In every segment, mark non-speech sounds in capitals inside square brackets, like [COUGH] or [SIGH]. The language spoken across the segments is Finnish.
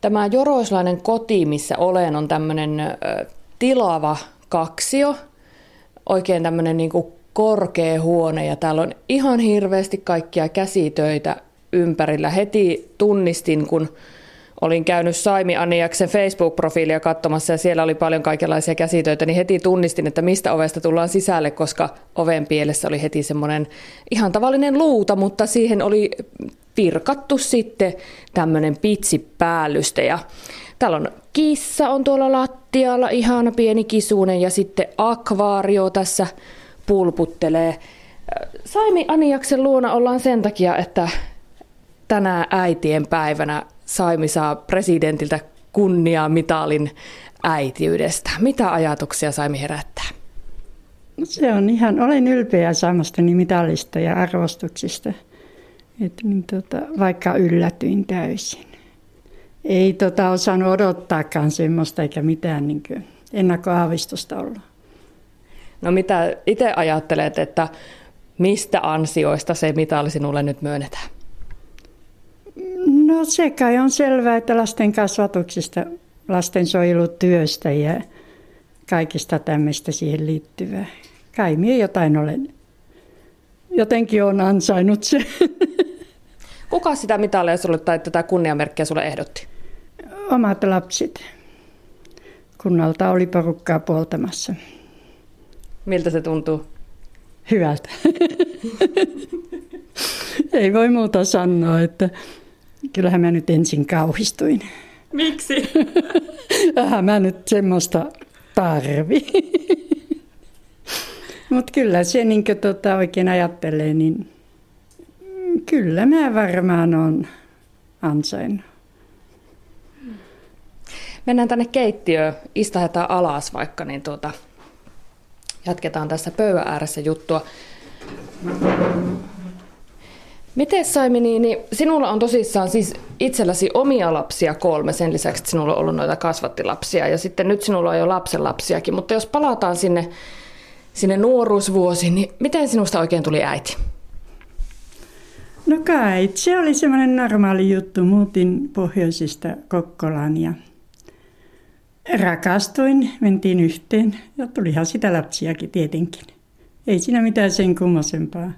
Tämä joroislainen koti, missä olen, on tämmöinen tilava kaksio, oikein tämmöinen niin kuin korkea huone ja täällä on ihan hirveästi kaikkia käsitöitä ympärillä. Heti tunnistin, kun olin käynyt Saimi Aniaksen Facebook-profiilia katsomassa ja siellä oli paljon kaikenlaisia käsitöitä, niin heti tunnistin, että mistä ovesta tullaan sisälle, koska oven pielessä oli heti semmoinen ihan tavallinen luuta, mutta siihen oli virkattu sitten tämmöinen pitsipäällyste ja täällä on kissa on tuolla lattialla, ihan pieni kisuinen ja sitten akvaario tässä pulputtelee. Saimi Aniaksen luona ollaan sen takia, että tänä äitien päivänä Saimi saa presidentiltä kunniamitalin äitiydestä. Mitä ajatuksia Saimi herättää? Se on ihan, olen ylpeä saamastani mitallista ja arvostuksista. Et, niin tota, vaikka yllätyin täysin. Ei tota, osannut odottaakaan semmoista eikä mitään niin ennakkoaavistusta ollut. No mitä itse ajattelet, että mistä ansioista se mitalli sinulle nyt myönnetään? No se kai on selvää, että lasten kasvatuksesta, lastensuojelutyöstä ja kaikista tämmöistä siihen liittyvää. Kai minä jotain olen, jotenkin on ansainnut se. [LAUGHS] Kuka sitä mitalia sulle tai tätä kunniamerkkiä sulle ehdotti? Omat lapset. Kunnalta oli porukkaa puoltamassa. Miltä se tuntuu? Hyvältä. [LAUGHS] Ei voi muuta sanoa, että kyllähän mä nyt ensin kauhistuin. Miksi? [LAUGHS] Vähän mä nyt semmoista tarvi. [LAUGHS] Mutta kyllä se niin tota oikein ajattelee, niin kyllä mä varmaan on ansainnut. Mennään tänne keittiöön, istahetaan alas vaikka, niin tuota, jatketaan tässä pöydän ääressä juttua. Miten Saimi, niin, niin sinulla on tosissaan siis itselläsi omia lapsia kolme, sen lisäksi että sinulla on ollut noita kasvattilapsia ja sitten nyt sinulla on jo lapsenlapsiakin, mutta jos palataan sinne, sinne nuoruusvuosiin, niin miten sinusta oikein tuli äiti? No kai, se oli semmoinen normaali juttu. Muutin pohjoisista Kokkolaan ja rakastuin, mentiin yhteen ja tulihan sitä lapsiakin tietenkin. Ei siinä mitään sen kummosempaa.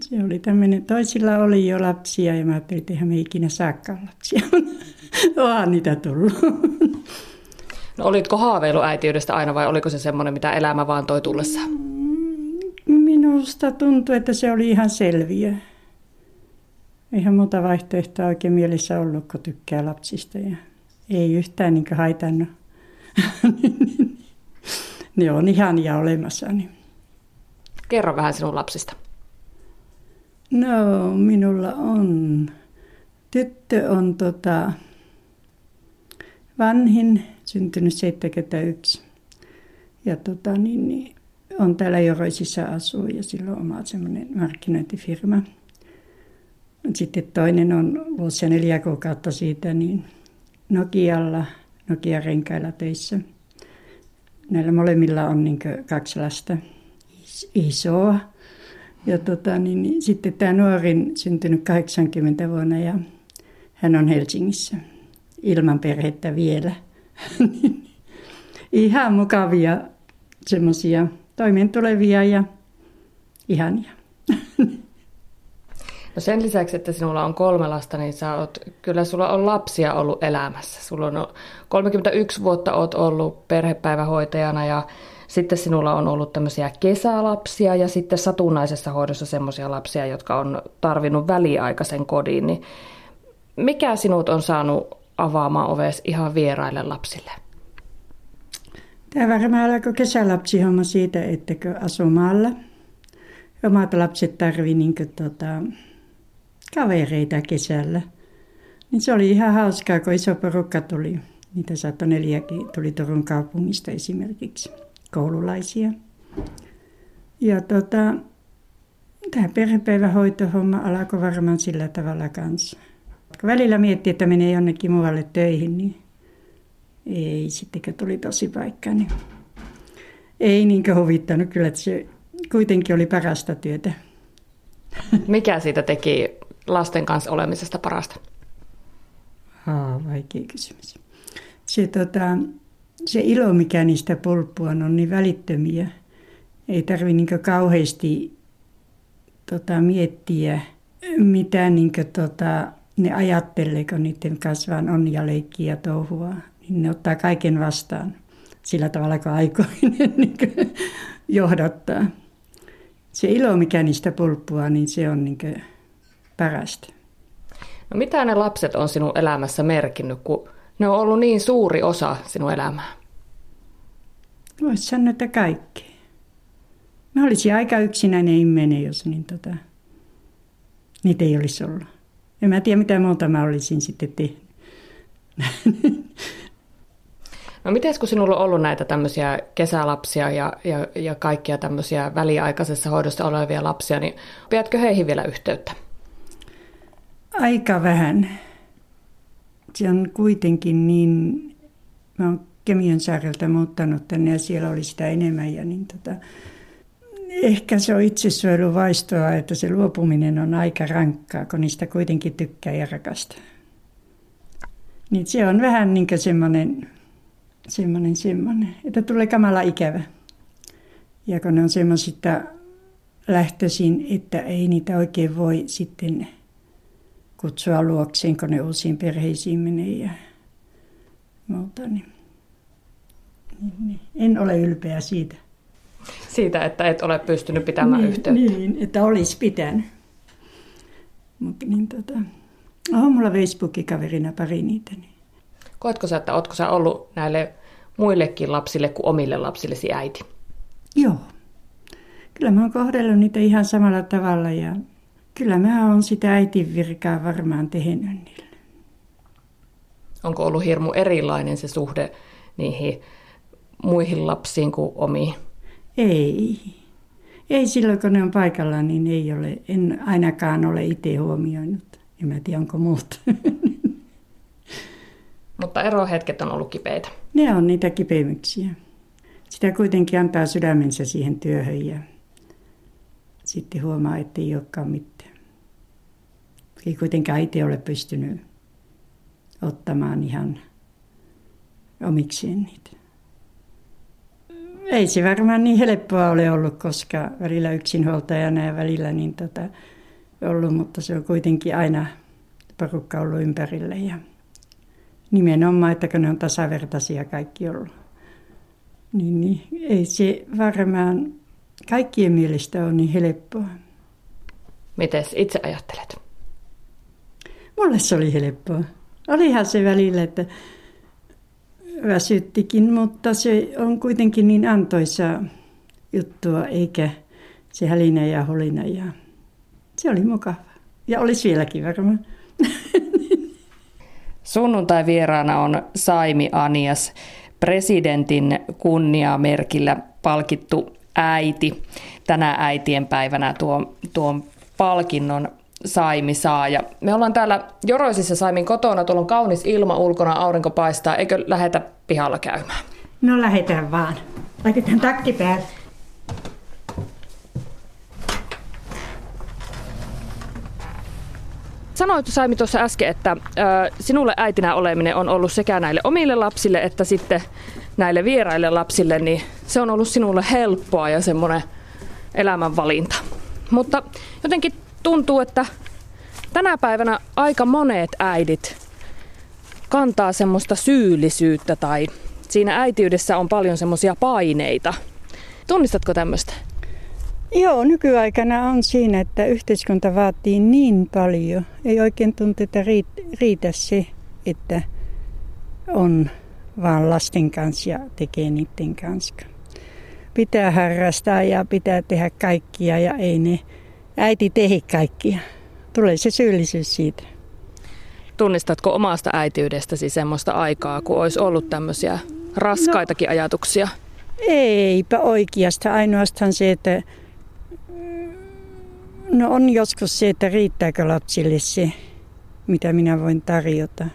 Se oli tämmöinen, toisilla oli jo lapsia ja mä ajattelin, että eihän me ikinä saakaan lapsia. [LAUGHS] Onhan niitä tullut. No olitko haaveilu äitiydestä aina vai oliko se semmoinen, mitä elämä vaan toi tullessa? Minusta tuntui, että se oli ihan selviö. Eihän muuta vaihtoehtoa oikein mielessä ollut, kun tykkää lapsista. Ja ei yhtään niin haitannut. [LAUGHS] ne on ihania olemassa. Niin. Kerro vähän sinun lapsista. No, minulla on. Tyttö on tota, vanhin, syntynyt 71. Ja tota, niin, niin, on täällä Joroisissa asuu ja sillä on oma semmoinen markkinointifirma. Sitten toinen on vuosia neljä kuukautta siitä niin Nokialla, Nokia-renkailla töissä. Näillä molemmilla on niin kaksi lasta, isoa. Ja tota, niin, niin, sitten tämä nuorin syntynyt 80 vuonna ja hän on Helsingissä ilman perhettä vielä. [LAUGHS] Ihan mukavia semmoisia toimeentulevia ja ihania. No sen lisäksi, että sinulla on kolme lasta, niin sä oot, kyllä sulla on lapsia ollut elämässä. Sulla on 31 vuotta oot ollut perhepäivähoitajana ja sitten sinulla on ollut tämmöisiä kesälapsia ja sitten satunnaisessa hoidossa semmoisia lapsia, jotka on tarvinnut väliaikaisen kodin. Niin mikä sinut on saanut avaamaan oves ihan vieraille lapsille? Tämä varmaan alkoi kesälapsihomma siitä, että kun maalla, omat lapset tarvitsevat niin tota, kavereita kesällä. Niin se oli ihan hauskaa, kun iso porukka tuli. Niitä saattoi neljäkin tuli Turun kaupungista esimerkiksi, koululaisia. Ja tota, tämä perhepäivähoitohomma alkoi varmaan sillä tavalla kanssa. Kun välillä mietti, että menee jonnekin muualle töihin, niin ei sitten kun tuli tosi paikka, niin ei niinkö huvittanut kyllä, että se kuitenkin oli parasta työtä. Mikä siitä teki lasten kanssa olemisesta parasta? Haa, vaikea kysymys. Se, tota, se ilo, mikä niistä pulppua on, niin välittömiä. Ei tarvi niin kauheasti tota, miettiä, mitä niin kuin, tota, ne ajattelee, kun niiden kanssa on ja leikkii ja touhua. Niin ne ottaa kaiken vastaan sillä tavalla, kun aikoinen [LAUGHS] niin johdattaa. Se ilo, mikä niistä pulppua, niin se on niin parasta. No mitä ne lapset on sinun elämässä merkinnyt, kun ne on ollut niin suuri osa sinun elämää? Voisi sanoa, että kaikki. Mä olisin aika yksinäinen ihminen, jos niin tota, niitä ei olisi ollut. En mä tiedä, mitä muuta mä olisin sitten tehnyt. No miten kun sinulla on ollut näitä tämmöisiä kesälapsia ja, ja, ja kaikkia tämmöisiä väliaikaisessa hoidossa olevia lapsia, niin pidätkö heihin vielä yhteyttä? Aika vähän. Se on kuitenkin niin, mä oon Kemion saarelta muuttanut tänne ja siellä oli sitä enemmän ja niin tota, ehkä se on itsesuojeluvaistoa, että se luopuminen on aika rankkaa, kun niistä kuitenkin tykkää ja rakastaa. Niin se on vähän niin kuin semmoinen, semmoinen, semmoinen, että tulee kamala ikävä. Ja kun ne on semmoisista lähtöisin, että ei niitä oikein voi sitten kutsua luokseen, kun ne uusiin perheisiin menee ja muuta. Niin, niin, niin. En ole ylpeä siitä. Siitä, että et ole pystynyt pitämään niin, yhteyttä. Niin, että olisi pitänyt. Mutta niin tota, on mulla Facebookin kaverina pari niitä. Niin. Koetko sä, että ootko sä ollut näille muillekin lapsille kuin omille lapsillesi äiti? Joo. Kyllä mä oon kohdellut niitä ihan samalla tavalla ja kyllä mä oon sitä äitin virkaa varmaan tehnyt niille. Onko ollut hirmu erilainen se suhde niihin muihin lapsiin kuin omiin? Ei. Ei silloin, kun ne on paikalla, niin ei ole, en ainakaan ole itse huomioinut. En mä tiedä, onko muuta. [LAUGHS] Mutta erohetket on ollut kipeitä. Ne on niitä kipeimyksiä. Sitä kuitenkin antaa sydämensä siihen työhön ja sitten huomaa, että ei olekaan mitään. Ei kuitenkaan itse ole pystynyt ottamaan ihan omikseen niitä. Ei se varmaan niin helppoa ole ollut, koska välillä yksinhuoltajana ja välillä niin tota, ollut, mutta se on kuitenkin aina porukka ollut ympärillä ja nimenomaan, että kun ne on tasavertaisia kaikki ollut. Niin, niin ei se varmaan kaikkien mielestä ole niin helppoa. Miten itse ajattelet? Mulle se oli helppoa. Olihan se välillä, että väsyttikin, mutta se on kuitenkin niin antoisa juttua, eikä se hälinä ja holina. Ja se oli mukava. Ja olisi vieläkin varmaan. [LAUGHS] Sunnuntai vieraana on Saimi Anias, presidentin kunniamerkillä palkittu äiti. Tänä äitien päivänä tuo, tuon palkinnon Saimi saa. Ja me ollaan täällä Joroisissa Saimin kotona, tuolla on kaunis ilma ulkona, aurinko paistaa. Eikö lähetä pihalla käymään? No lähetään vaan. Laitetaan takki päälle. Sanoit Saimi tuossa äsken, että äh, sinulle äitinä oleminen on ollut sekä näille omille lapsille että sitten näille vieraille lapsille, niin se on ollut sinulle helppoa ja semmoinen elämänvalinta. Mutta jotenkin tuntuu, että tänä päivänä aika monet äidit kantaa semmoista syyllisyyttä tai siinä äitiydessä on paljon semmoisia paineita. Tunnistatko tämmöistä? Joo, nykyaikana on siinä, että yhteiskunta vaatii niin paljon. Ei oikein tuntu, että riitä se, että on vaan lasten kanssa ja tekee niiden kanssa. Pitää harrastaa ja pitää tehdä kaikkia ja ei ne äiti tehi kaikkia. Tulee se syyllisyys siitä. Tunnistatko omasta äitiydestäsi semmoista aikaa, kun olisi ollut tämmöisiä raskaitakin no, ajatuksia? Eipä oikeastaan. Ainoastaan se, että no on joskus se, että riittääkö lapsille se, mitä minä voin tarjota.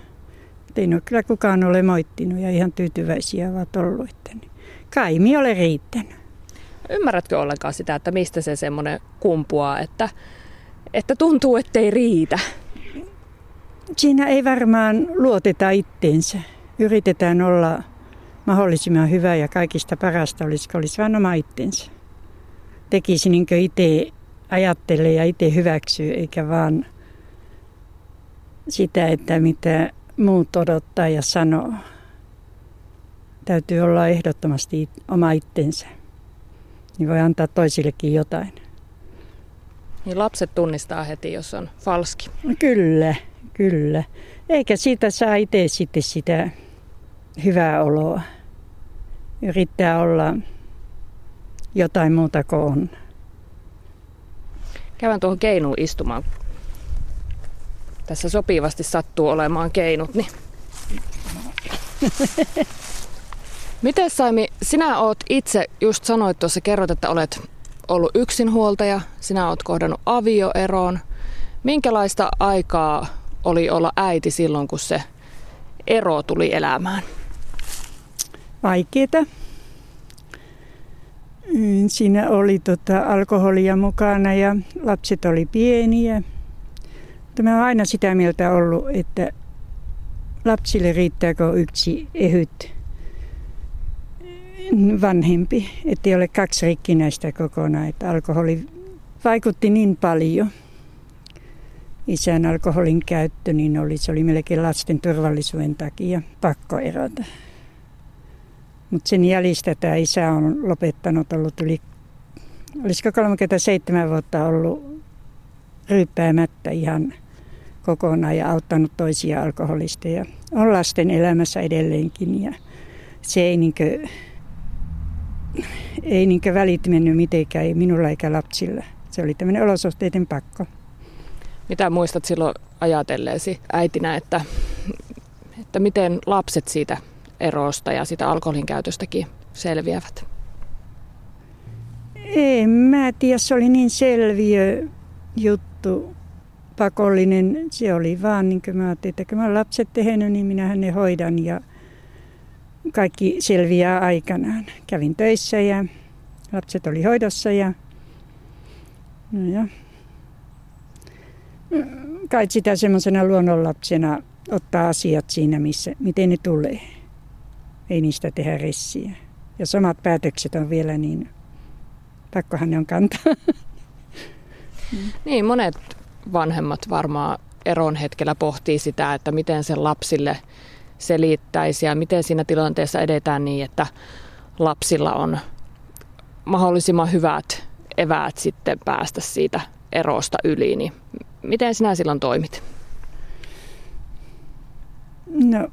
Ei ole kyllä kukaan ole moittinut ja ihan tyytyväisiä ovat ollut. Että kai mi ole riittänyt. Ymmärrätkö ollenkaan sitä, että mistä se semmoinen kumpuaa, että, että tuntuu, ettei riitä? siinä ei varmaan luoteta itteensä. Yritetään olla mahdollisimman hyvä ja kaikista parasta olisi, olisi vain oma itsensä. Tekisi niin kuin itse ajattelee ja itse hyväksyy, eikä vaan sitä, että mitä muut odottaa ja sanoo. Täytyy olla ehdottomasti oma itsensä. Niin voi antaa toisillekin jotain. Niin lapset tunnistaa heti, jos on falski. Kyllä, kyllä. Eikä siitä saa itse sitten sitä hyvää oloa. Yrittää olla jotain muuta kuin on. Käydään tuohon keinuun istumaan. Tässä sopivasti sattuu olemaan keinut, niin [LAUGHS] Miten Saimi, sinä oot itse, just sanoit tuossa, kerrot, että olet ollut yksinhuoltaja, sinä oot kohdannut avioeroon. Minkälaista aikaa oli olla äiti silloin, kun se ero tuli elämään? Vaikeeta. Mm, siinä oli tota alkoholia mukana ja lapset oli pieniä. Mutta mä olen aina sitä mieltä ollut, että lapsille riittääkö yksi ehyt vanhempi, ettei ole kaksi rikkinäistä kokonaan. Että alkoholi vaikutti niin paljon. Isän alkoholin käyttö, niin oli, se oli melkein lasten turvallisuuden takia pakko erota. Mutta sen jäljistä tämä isä on lopettanut, ollut yli, olisiko 37 vuotta ollut ryyppäämättä ihan kokonaan ja auttanut toisia alkoholista ja on lasten elämässä edelleenkin ja se ei niinkö, ei niinkö välit mennyt mitenkään, ei minulla eikä lapsilla. Se oli tämmöinen olosuhteiden pakko. Mitä muistat silloin ajatelleesi äitinä, että, että miten lapset siitä erosta ja sitä alkoholin käytöstäkin selviävät? En mä tiedä, se oli niin selviö juttu, pakollinen. Se oli vaan niin kuin mä ajattelin, että kun mä lapset tehnyt, niin minähän ne hoidan ja kaikki selviää aikanaan. Kävin töissä ja lapset oli hoidossa ja, no ja kai sitä semmoisena luonnonlapsena ottaa asiat siinä, missä, miten ne tulee. Ei niistä tehdä ressiä. Ja samat päätökset on vielä niin, pakkohan ne on kantaa. [LAUGHS] Niin, monet vanhemmat varmaan eron hetkellä pohtii sitä, että miten sen lapsille selittäisi ja miten siinä tilanteessa edetään niin, että lapsilla on mahdollisimman hyvät eväät sitten päästä siitä erosta yli. Niin miten sinä silloin toimit? No,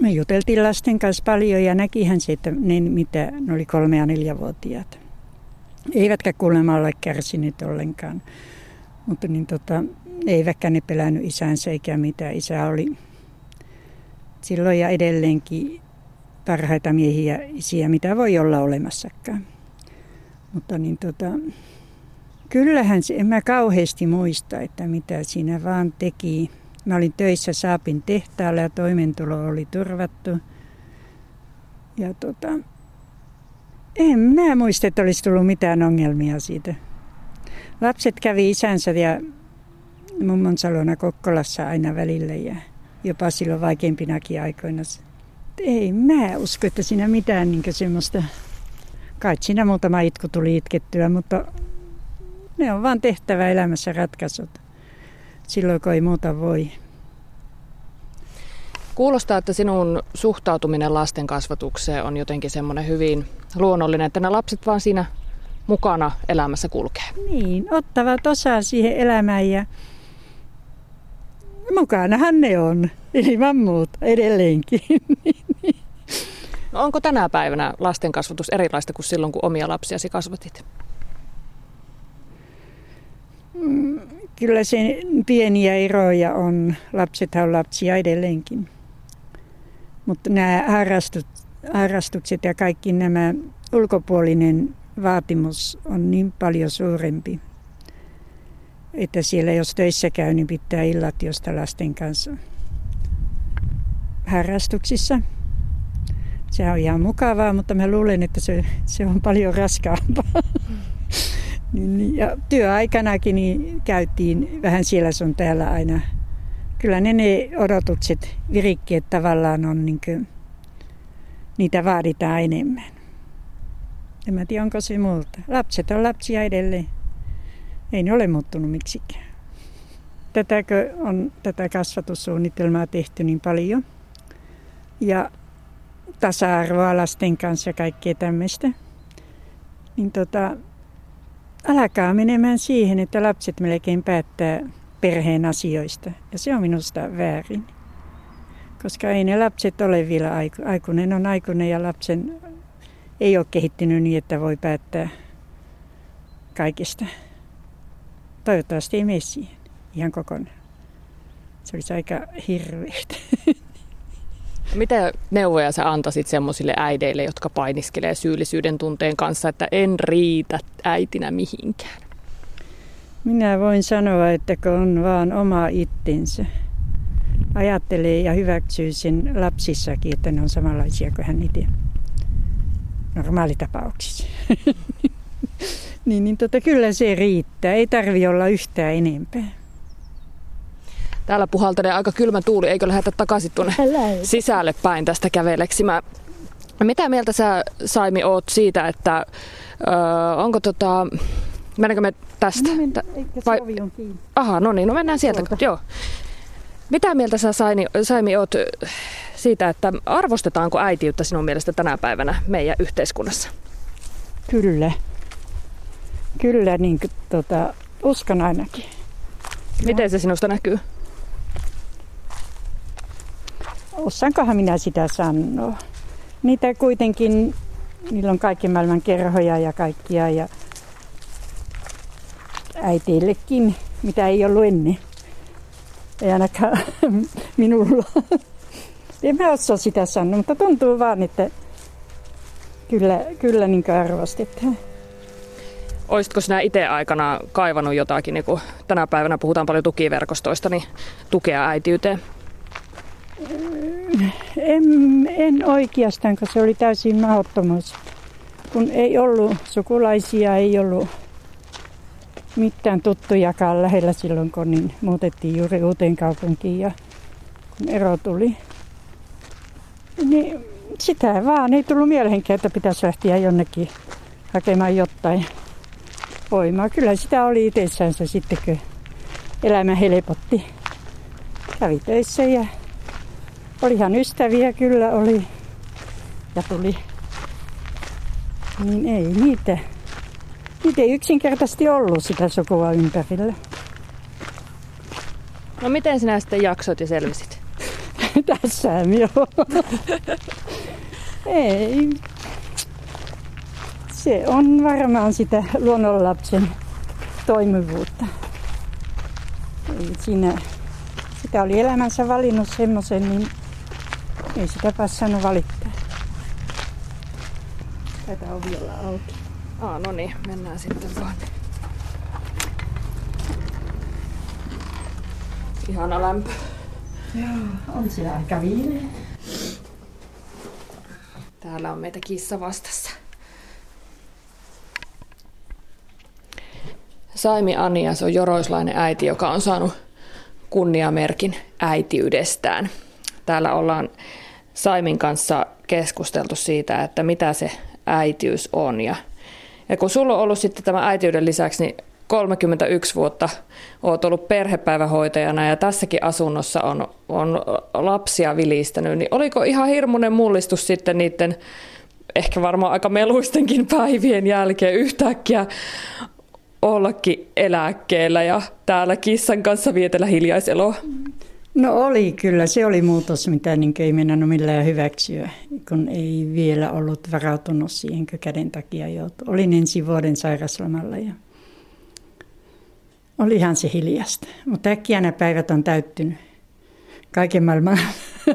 me juteltiin lasten kanssa paljon ja näkihän että ne, mitä, ne oli kolme- ja neljävuotiaat. Eivätkä kuulemma ole kärsineet ollenkaan. Mutta niin tota, eivätkä ne pelännyt isänsä eikä mitään. Isä oli silloin ja edelleenkin parhaita miehiä isiä, mitä voi olla olemassakaan. Mutta niin tota, kyllähän se, en mä kauheasti muista, että mitä siinä vaan teki. Mä olin töissä Saapin tehtaalla ja toimeentulo oli turvattu. Ja tota, en mä muista, että olisi tullut mitään ongelmia siitä. Lapset kävi isänsä ja mummon salona Kokkolassa aina välillä ja jopa silloin vaikeimpinakin aikoina. Ei mä usko, että siinä mitään niin semmoista, kai siinä muutama itku tuli itkettyä, mutta ne on vaan tehtävä elämässä ratkaisut. Silloin kun ei muuta voi. Kuulostaa, että sinun suhtautuminen lasten kasvatukseen on jotenkin semmoinen hyvin luonnollinen, että nämä lapset vaan siinä mukana elämässä kulkee. Niin, ottavat osaa siihen elämään ja mukanahan ne on, ilman muuta edelleenkin. No onko tänä päivänä lasten kasvatus erilaista kuin silloin, kun omia lapsiasi kasvatit? Mm, kyllä se pieniä eroja on. Lapsethan on lapsia edelleenkin. Mutta nämä harrastukset ja kaikki nämä ulkopuolinen vaatimus on niin paljon suurempi, että siellä jos töissä käy, niin pitää illat josta lasten kanssa harrastuksissa. Se on ihan mukavaa, mutta mä luulen, että se, se on paljon raskaampaa. [LAUGHS] Niin, niin, ja työaikanakin niin käytiin vähän siellä sun täällä aina kyllä ne, ne odotukset, virikkeet tavallaan on niin kuin, niitä vaaditaan enemmän. En mä tiedä, onko se multa. Lapset on lapsia edelleen. Ei ne ole muuttunut miksikään. Tätäkö on tätä kasvatussuunnitelmaa tehty niin paljon. Ja tasa-arvoa lasten kanssa ja kaikkea tämmöistä. Niin tota, alkaa menemään siihen, että lapset melkein päättää perheen asioista. Ja se on minusta väärin. Koska ei ne lapset ole vielä aiku. Aikuinen on aikuinen ja lapsen ei ole kehittynyt niin, että voi päättää kaikista. Toivottavasti ei mene siihen ihan kokonaan. Se olisi aika hirveätä. [LAUGHS] Mitä neuvoja sä antaisit semmoisille äideille, jotka painiskelee syyllisyyden tunteen kanssa, että en riitä äitinä mihinkään? Minä voin sanoa, että kun on vaan oma itsensä, ajattelee ja hyväksyy sen lapsissakin, että ne on samanlaisia kuin hän itse normaalitapauksissa. [LAUGHS] niin, niin tota, kyllä se riittää. Ei tarvi olla yhtään enempää. Täällä puhaltelee aika kylmä tuuli, eikö lähdetä takaisin tuonne sisälle päin tästä käveleksimään? Mitä mieltä sä Saimi oot siitä, että ö, onko tota, mennäänkö me tästä? No, men, Vai... Aha, no niin, no mennään sieltä. Tuolta. Joo. Mitä mieltä sä Saini, Saimi oot siitä, että arvostetaanko äitiyttä sinun mielestä tänä päivänä meidän yhteiskunnassa? Kyllä. Kyllä, niin kuin, tota, uskon ainakin. Miten se sinusta näkyy? osaankohan minä sitä sanoa. Niitä kuitenkin, niillä on kaikki maailman kerhoja ja kaikkia ja äiteillekin, mitä ei ollut ennen. Ei ainakaan [LAUGHS] minulla. En mä osaa sitä sanoa, mutta tuntuu vaan, että kyllä, kyllä niin arvostetaan. Olisitko sinä itse aikana kaivannut jotakin, niin kun tänä päivänä puhutaan paljon tukiverkostoista, niin tukea äitiyteen? En, en oikeastaan, koska se oli täysin mahdottomuus. Kun ei ollut sukulaisia, ei ollut mitään tuttujakaan lähellä silloin, kun niin muutettiin juuri uuteen kaupunkiin ja kun ero tuli. Niin sitä vaan ei tullut mieleenkään, että pitäisi lähteä jonnekin hakemaan jotain voimaa. Kyllä sitä oli itsessänsä sitten, kun elämä helpotti. Kävi töissä ja Olihan ystäviä, kyllä oli. Ja tuli. Niin ei niitä. Niitä ei yksinkertaisesti ollut sitä sukua ympärillä. No miten sinä sitten jaksot ja selvisit? [LAUGHS] Tässä joo. [LAUGHS] ei. Se on varmaan sitä luonnonlapsen toimivuutta. Ei siinä, sitä oli elämänsä valinnut semmoisen, niin ei sitä passannut valittaa. Tätä on vielä auki. Aa, no niin, mennään sitten vaan. Ihana lämpö. Joo, on siellä aika viileä. Täällä on meitä kissa vastassa. Saimi Anias on joroislainen äiti, joka on saanut kunniamerkin äitiydestään. Täällä ollaan Saimin kanssa keskusteltu siitä, että mitä se äitiys on. Ja, ja kun sulla on ollut sitten tämä äitiyden lisäksi, niin 31 vuotta olet ollut perhepäivähoitajana ja tässäkin asunnossa on, on lapsia vilistänyt, niin oliko ihan hirmuinen mullistus sitten niiden ehkä varmaan aika meluistenkin päivien jälkeen yhtäkkiä ollakin eläkkeellä ja täällä kissan kanssa vietellä hiljaiseloa? No oli kyllä, se oli muutos, mitä niin ei mennä millään hyväksyä, kun ei vielä ollut varautunut siihen, käden takia joutui. Olin ensi vuoden sairaslomalla ja olihan se hiljasta. Mutta äkkiä nämä päivät on täyttynyt kaiken maailman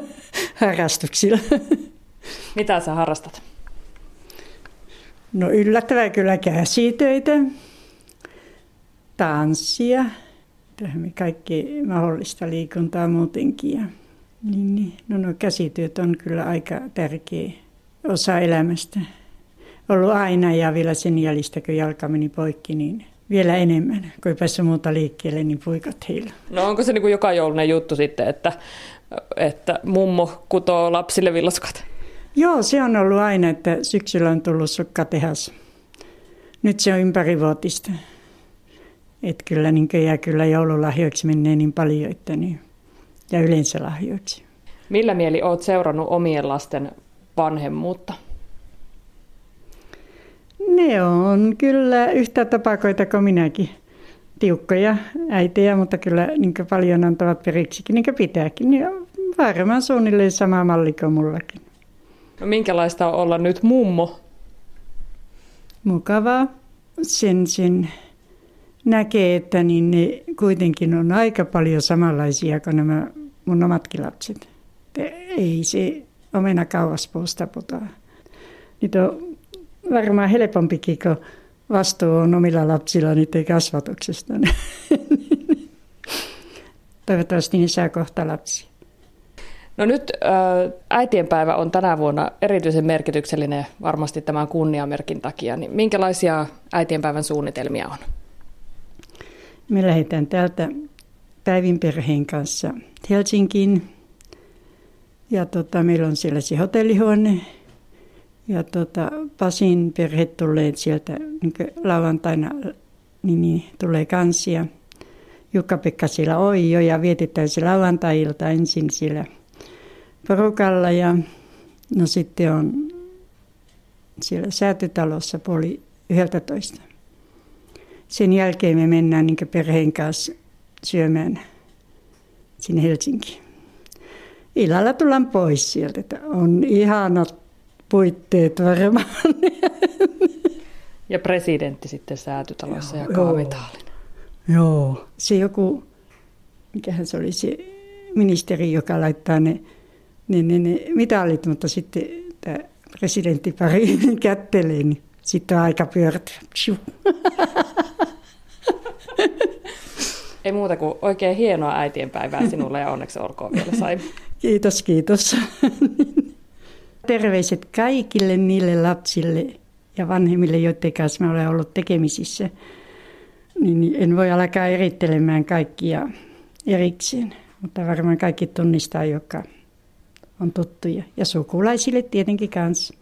[LAUGHS] harrastuksilla. Mitä sä harrastat? No yllättävää kyllä käsitöitä, tanssia, kaikki mahdollista liikuntaa muutenkin. Ja, niin, niin. No, no käsityöt on kyllä aika tärkeä osa elämästä. Ollut aina ja vielä sen jäljistä, kun jalka meni poikki, niin vielä enemmän. Kun ei päässyt muuta liikkeelle, niin puikat heillä. No onko se niin kuin joka joulunen juttu sitten, että, että mummo kutoo lapsille villaskat? Joo, se on ollut aina, että syksyllä on tullut sukkatehas. Nyt se on ympärivuotista. Että kyllä niin jää kyllä joululahjoiksi menee niin paljon, että niin, ja yleensä lahjoiksi. Millä mieli olet seurannut omien lasten vanhemmuutta? Ne on kyllä yhtä tapakoita kuin minäkin. Tiukkoja äitejä, mutta kyllä niin paljon antavat periksikin, niin kuin pitääkin. Niin varmaan suunnilleen sama malli kuin mullakin. No minkälaista on olla nyt mummo? Mukavaa. Sen, sen näkee, että niin ne kuitenkin on aika paljon samanlaisia kuin nämä mun omatkin lapset. Ei se omena kauas puusta putoa. Niitä on varmaan helpompikin, kun vastuu on omilla lapsilla niiden kasvatuksesta. [LAUGHS] Toivottavasti ne saa kohta lapsia. No nyt äitienpäivä on tänä vuonna erityisen merkityksellinen varmasti tämän kunniamerkin takia. Niin minkälaisia äitienpäivän suunnitelmia on? Me lähdetään täältä Päivin perheen kanssa Helsinkiin. Ja tota, meillä on siellä se hotellihuone. Ja tota, Pasin perhe tulee sieltä niin lauantaina, niin, niin tulee kansia. Jukka-Pekka siellä on jo ja vietetään se lauantai-ilta ensin siellä porukalla ja no sitten on siellä säätötalossa puoli 11. Sen jälkeen me mennään niin perheen kanssa syömään sinne Helsinkiin. Illalla tullaan pois sieltä, että on ihanat puitteet varmaan. Ja presidentti sitten säätytalossa joo, ja kaavitaalinen. Joo, se joku, mikähän se oli se ministeri, joka laittaa ne, ne, ne, ne mitalit, mutta sitten tämä presidenttipari [LAUGHS] kättelee, niin sitten on aika pyörtyä. Ei muuta kuin oikein hienoa äitienpäivää sinulle ja onneksi olkoon vielä sai. [LAUGHS] Kiitos, kiitos. [LAUGHS] Terveiset kaikille niille lapsille ja vanhemmille, joiden kanssa mä olen ollut tekemisissä. Niin en voi alkaa erittelemään kaikkia erikseen, mutta varmaan kaikki tunnistaa, joka on tuttuja. Ja sukulaisille tietenkin kanssa.